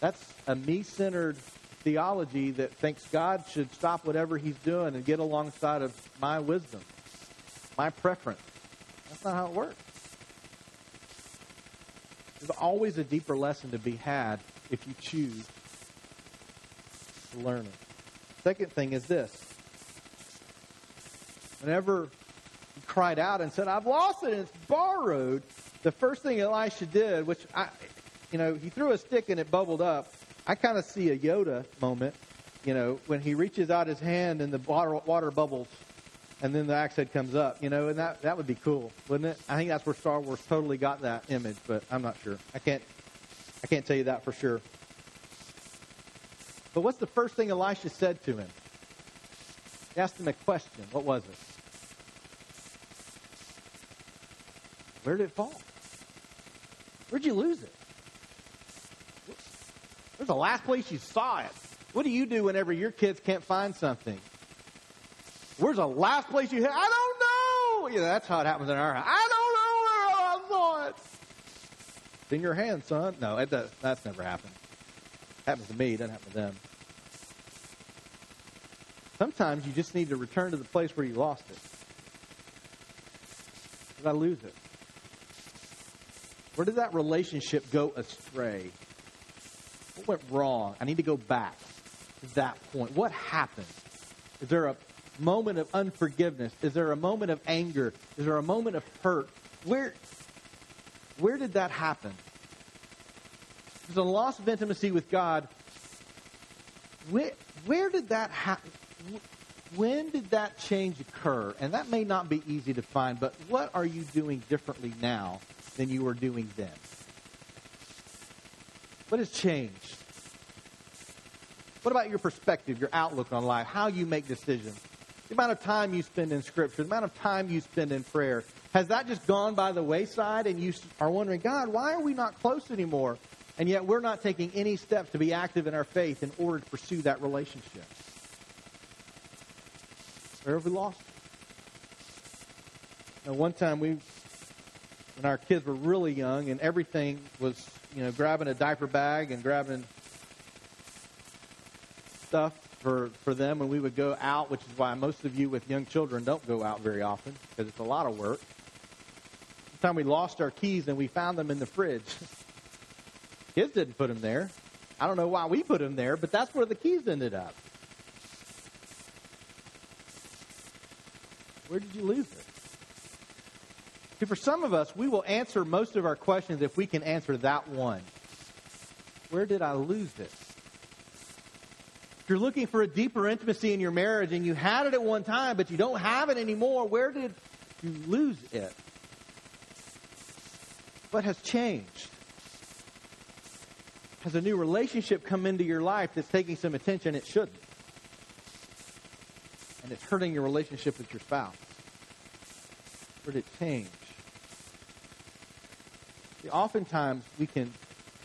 S1: That's a me centered theology that thinks God should stop whatever He's doing and get alongside of my wisdom my preference. That's not how it works. There's always a deeper lesson to be had if you choose to learn it. Second thing is this. Whenever he cried out and said, I've lost it and it's borrowed, the first thing Elisha did, which I, you know, he threw a stick and it bubbled up. I kind of see a Yoda moment, you know, when he reaches out his hand and the water, water bubbles and then the axe head comes up, you know, and that that would be cool, wouldn't it? I think that's where Star Wars totally got that image, but I'm not sure. I can't I can't tell you that for sure. But what's the first thing Elisha said to him? He asked him a question. What was it? Where did it fall? Where'd you lose it? Where's the last place you saw it? What do you do whenever your kids can't find something? Where's the last place you hit? I don't know. You know, that's how it happens in our house. I don't know where I saw it. In your hand, son. No, it does, that's never happened. It happens to me. It doesn't happen to them. Sometimes you just need to return to the place where you lost it. Did I lose it? Where did that relationship go astray? What went wrong? I need to go back to that point. What happened? Is there a moment of unforgiveness? Is there a moment of anger? Is there a moment of hurt? Where, where did that happen? There's a loss of intimacy with God. Where, where did that happen? When did that change occur? And that may not be easy to find, but what are you doing differently now than you were doing then? What has changed? What about your perspective, your outlook on life, how you make decisions? The amount of time you spend in Scripture, the amount of time you spend in prayer, has that just gone by the wayside and you are wondering, God, why are we not close anymore? And yet we're not taking any steps to be active in our faith in order to pursue that relationship. Where have we lost? Now, one time we, when our kids were really young and everything was, you know, grabbing a diaper bag and grabbing stuff for, for them when we would go out, which is why most of you with young children don't go out very often because it's a lot of work. The time we lost our keys and we found them in the fridge. Kids didn't put them there. I don't know why we put them there, but that's where the keys ended up. Where did you lose it? See, for some of us, we will answer most of our questions if we can answer that one. Where did I lose it? If you're looking for a deeper intimacy in your marriage and you had it at one time, but you don't have it anymore, where did you lose it? What has changed? Has a new relationship come into your life that's taking some attention it shouldn't? And it's hurting your relationship with your spouse. Where did it change? See, oftentimes we can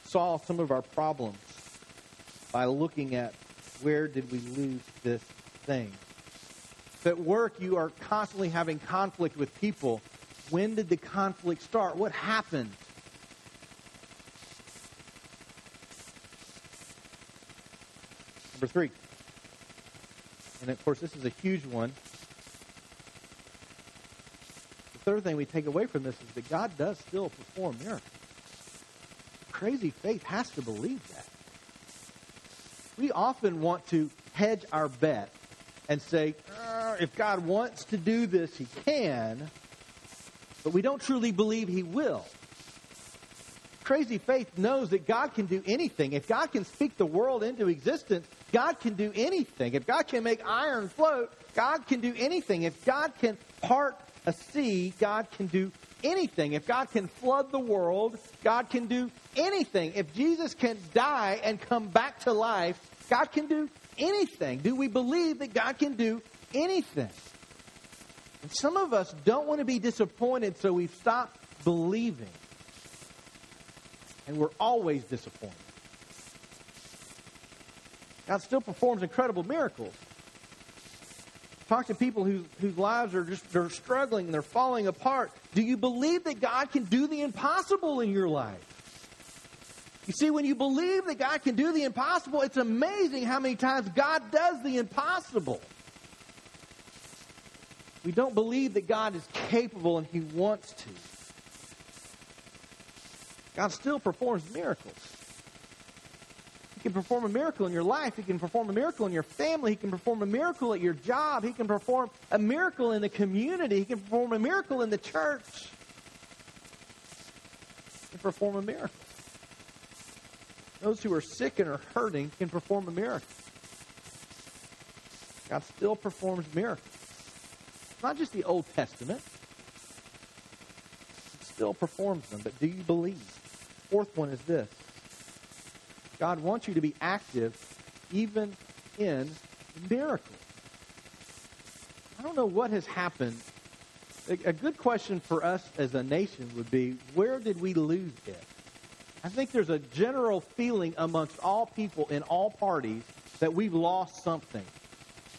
S1: solve some of our problems by looking at where did we lose this thing. At work you are constantly having conflict with people, when did the conflict start? What happened? Number three. And of course, this is a huge one. The third thing we take away from this is that God does still perform miracles. Crazy faith has to believe that. We often want to hedge our bet and say, uh, if God wants to do this, he can, but we don't truly believe he will. Crazy faith knows that God can do anything. If God can speak the world into existence, God can do anything. If God can make iron float, God can do anything. If God can part a sea, God can do anything. If God can flood the world, God can do anything. If Jesus can die and come back to life, God can do anything. Do we believe that God can do anything? And some of us don't want to be disappointed, so we've stopped believing. And we're always disappointed. God still performs incredible miracles. Talk to people whose, whose lives are just they're struggling and they're falling apart. Do you believe that God can do the impossible in your life? You see, when you believe that God can do the impossible, it's amazing how many times God does the impossible. We don't believe that God is capable and He wants to. God still performs miracles. He can perform a miracle in your life. He can perform a miracle in your family. He can perform a miracle at your job. He can perform a miracle in the community. He can perform a miracle in the church. He can perform a miracle. Those who are sick and are hurting can perform a miracle. God still performs miracles. Not just the Old Testament. He still performs them, but do you believe? Fourth one is this. God wants you to be active even in miracles. I don't know what has happened. A good question for us as a nation would be, where did we lose it? I think there's a general feeling amongst all people in all parties that we've lost something.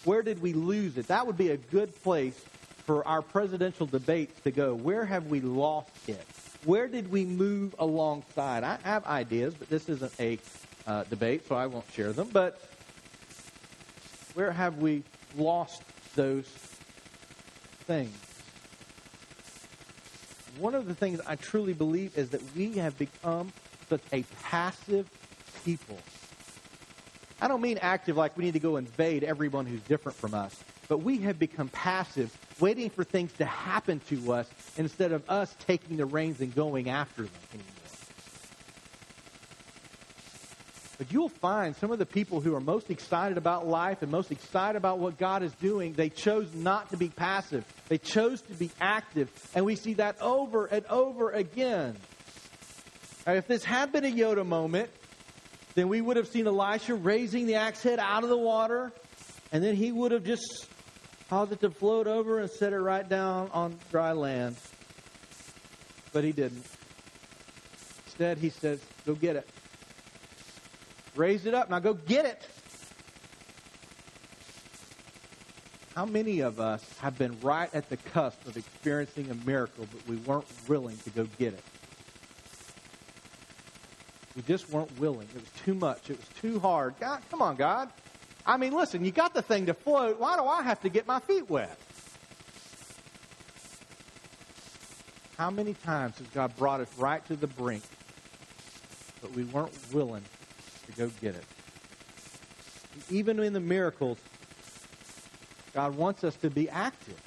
S1: Where did we lose it? That would be a good place for our presidential debates to go. Where have we lost it? Where did we move alongside? I have ideas, but this isn't a uh, debate, so I won't share them. But where have we lost those things? One of the things I truly believe is that we have become such a passive people. I don't mean active like we need to go invade everyone who's different from us, but we have become passive, waiting for things to happen to us instead of us taking the reins and going after them anymore. But you'll find some of the people who are most excited about life and most excited about what God is doing, they chose not to be passive. They chose to be active. And we see that over and over again. If this had been a Yoda moment, then we would have seen Elisha raising the axe head out of the water, and then he would have just caused it to float over and set it right down on dry land. But he didn't. Instead, he says, Go get it. Raise it up. Now go get it. How many of us have been right at the cusp of experiencing a miracle, but we weren't willing to go get it? We just weren't willing. It was too much. It was too hard. God, come on, God. I mean, listen, you got the thing to float. Why do I have to get my feet wet? How many times has God brought us right to the brink, but we weren't willing to go get it. Even in the miracles, God wants us to be active.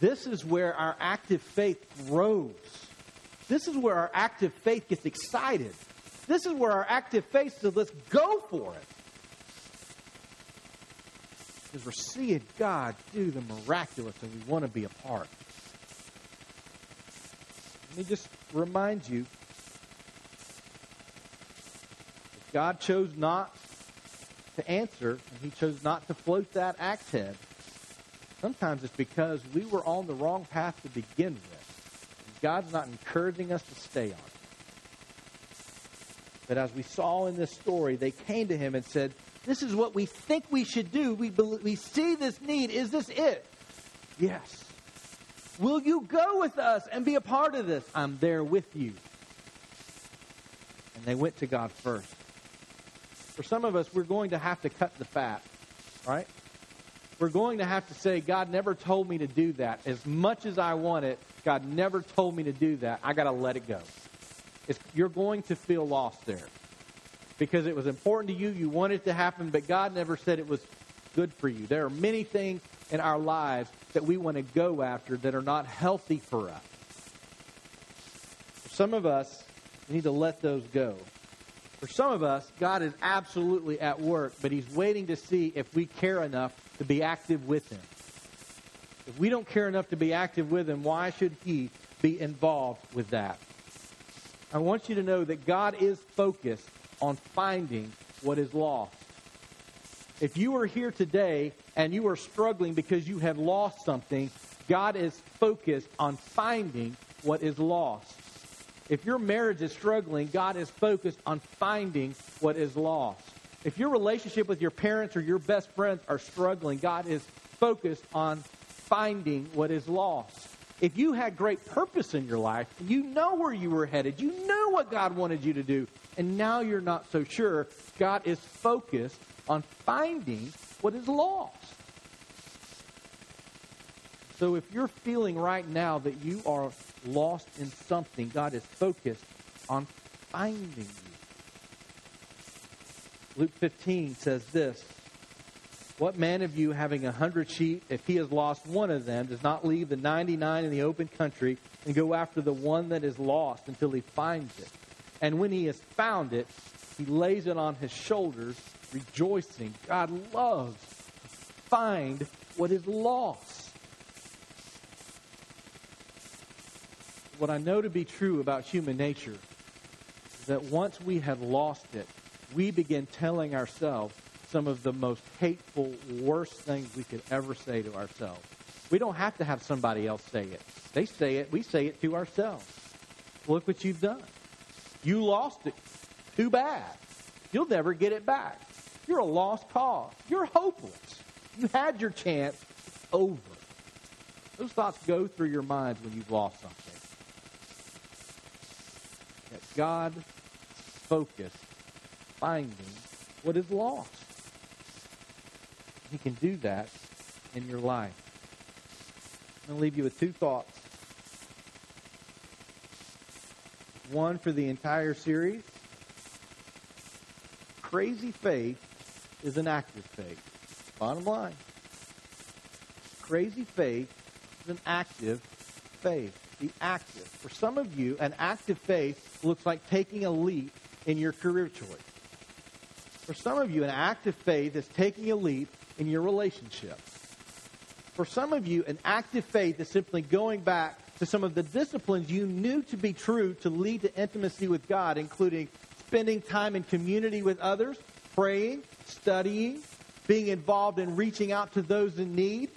S1: This is where our active faith grows. This is where our active faith gets excited. This is where our active faith says, let's go for it. Because we're seeing God do the miraculous and we want to be a part. Let me just remind you if God chose not to answer and he chose not to float that axe head, sometimes it's because we were on the wrong path to begin with. God's not encouraging us to stay on. But as we saw in this story, they came to him and said, This is what we think we should do. We, we see this need. Is this it? Yes. Will you go with us and be a part of this? I'm there with you. And they went to God first. For some of us, we're going to have to cut the fat, right? We're going to have to say, God never told me to do that. As much as I want it, God never told me to do that. I got to let it go. It's, you're going to feel lost there because it was important to you. You wanted it to happen, but God never said it was good for you. There are many things in our lives that we want to go after that are not healthy for us. For some of us, we need to let those go. For some of us, God is absolutely at work, but He's waiting to see if we care enough to be active with Him. If we don't care enough to be active with Him, why should He be involved with that? I want you to know that God is focused on finding what is lost. If you are here today and you are struggling because you have lost something, God is focused on finding what is lost. If your marriage is struggling, God is focused on finding what is lost. If your relationship with your parents or your best friends are struggling, God is focused on finding what is lost. If you had great purpose in your life, you know where you were headed, you know what God wanted you to do, and now you're not so sure, God is focused on finding what is lost. So if you're feeling right now that you are lost in something, God is focused on finding you. Luke 15 says this What man of you, having a hundred sheep, if he has lost one of them, does not leave the 99 in the open country and go after the one that is lost until he finds it? And when he has found it, he lays it on his shoulders, rejoicing. God loves to find what is lost. what I know to be true about human nature is that once we have lost it, we begin telling ourselves some of the most hateful, worst things we could ever say to ourselves. We don't have to have somebody else say it. They say it, we say it to ourselves. Look what you've done. You lost it. Too bad. You'll never get it back. You're a lost cause. You're hopeless. You had your chance. It's over. Those thoughts go through your minds when you've lost something. God focused finding what is lost. He can do that in your life. I'm going to leave you with two thoughts. One for the entire series. Crazy faith is an active faith. Bottom line. Crazy faith is an active faith. The active. For some of you, an active faith looks like taking a leap in your career choice. For some of you, an active faith is taking a leap in your relationship. For some of you, an active faith is simply going back to some of the disciplines you knew to be true to lead to intimacy with God, including spending time in community with others, praying, studying, being involved in reaching out to those in need.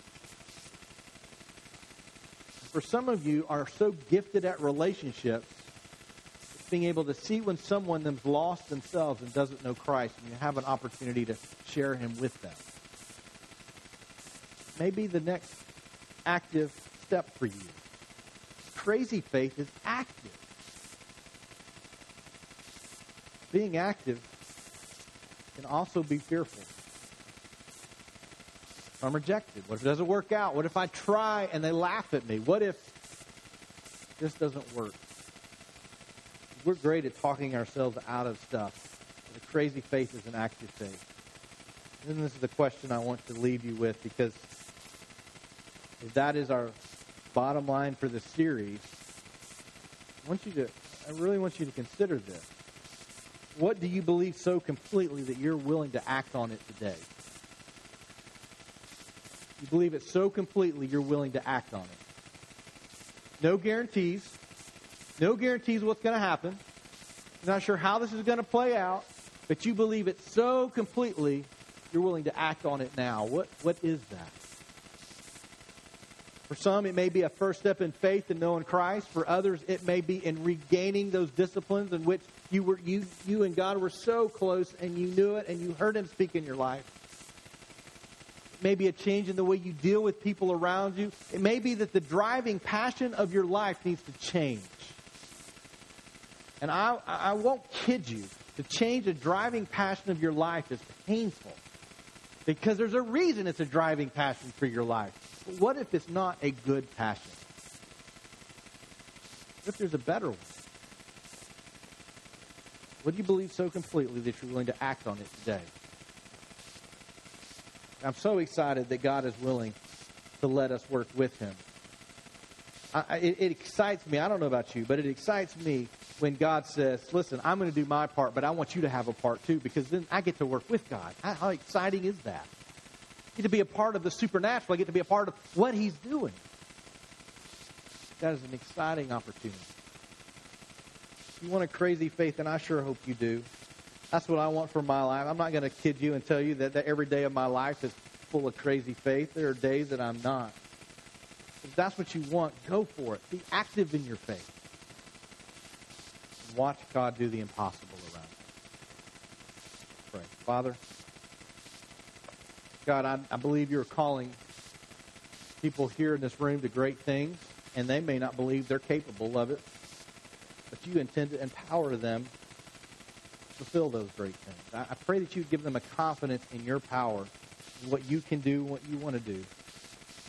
S1: For some of you are so gifted at relationships being able to see when someone is lost themselves and doesn't know Christ, and you have an opportunity to share him with them. Maybe the next active step for you. Crazy faith is active. Being active can also be fearful. If I'm rejected? What if it doesn't work out? What if I try and they laugh at me? What if this doesn't work? We're great at talking ourselves out of stuff. A crazy faith is an active faith. And this is the question I want to leave you with because that is our bottom line for this series, I want you to I really want you to consider this. What do you believe so completely that you're willing to act on it today? You believe it so completely you're willing to act on it. No guarantees. No guarantees what's going to happen. Not sure how this is going to play out, but you believe it so completely you're willing to act on it now. What what is that? For some, it may be a first step in faith in knowing Christ. For others, it may be in regaining those disciplines in which you were you you and God were so close and you knew it and you heard Him speak in your life. It may be a change in the way you deal with people around you. It may be that the driving passion of your life needs to change. And I, I won't kid you. To change the driving passion of your life is painful. Because there's a reason it's a driving passion for your life. But what if it's not a good passion? What if there's a better one? What do you believe so completely that you're willing to act on it today? I'm so excited that God is willing to let us work with Him. I, it, it excites me. I don't know about you, but it excites me when God says, Listen, I'm going to do my part, but I want you to have a part too, because then I get to work with God. How, how exciting is that? I get to be a part of the supernatural. I get to be a part of what He's doing. That is an exciting opportunity. You want a crazy faith, and I sure hope you do. That's what I want for my life. I'm not going to kid you and tell you that, that every day of my life is full of crazy faith. There are days that I'm not. If that's what you want, go for it. Be active in your faith. Watch God do the impossible around you. Pray. Father, God, I, I believe you're calling people here in this room to great things, and they may not believe they're capable of it, but you intend to empower them to fulfill those great things. I, I pray that you give them a confidence in your power, what you can do, what you want to do.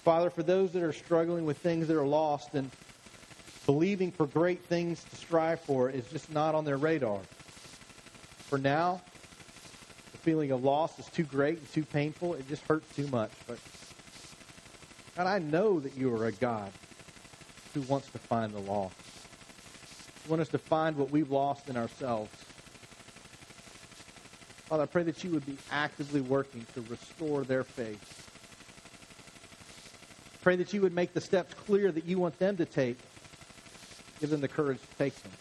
S1: Father, for those that are struggling with things that are lost and believing for great things to strive for is just not on their radar. For now, the feeling of loss is too great and too painful. It just hurts too much. But God, I know that you are a God who wants to find the lost. You want us to find what we've lost in ourselves. Father, I pray that you would be actively working to restore their faith Pray that you would make the steps clear that you want them to take. Give them the courage to take them.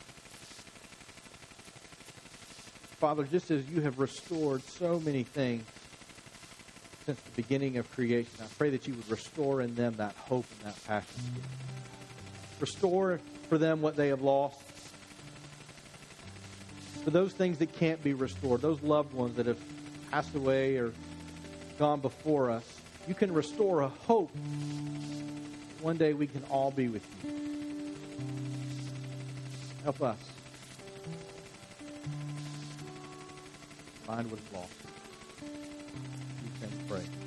S1: Father, just as you have restored so many things since the beginning of creation, I pray that you would restore in them that hope and that passion. Restore for them what they have lost. For those things that can't be restored, those loved ones that have passed away or gone before us, you can restore a hope. One day we can all be with you. Help us find what is lost. We can pray.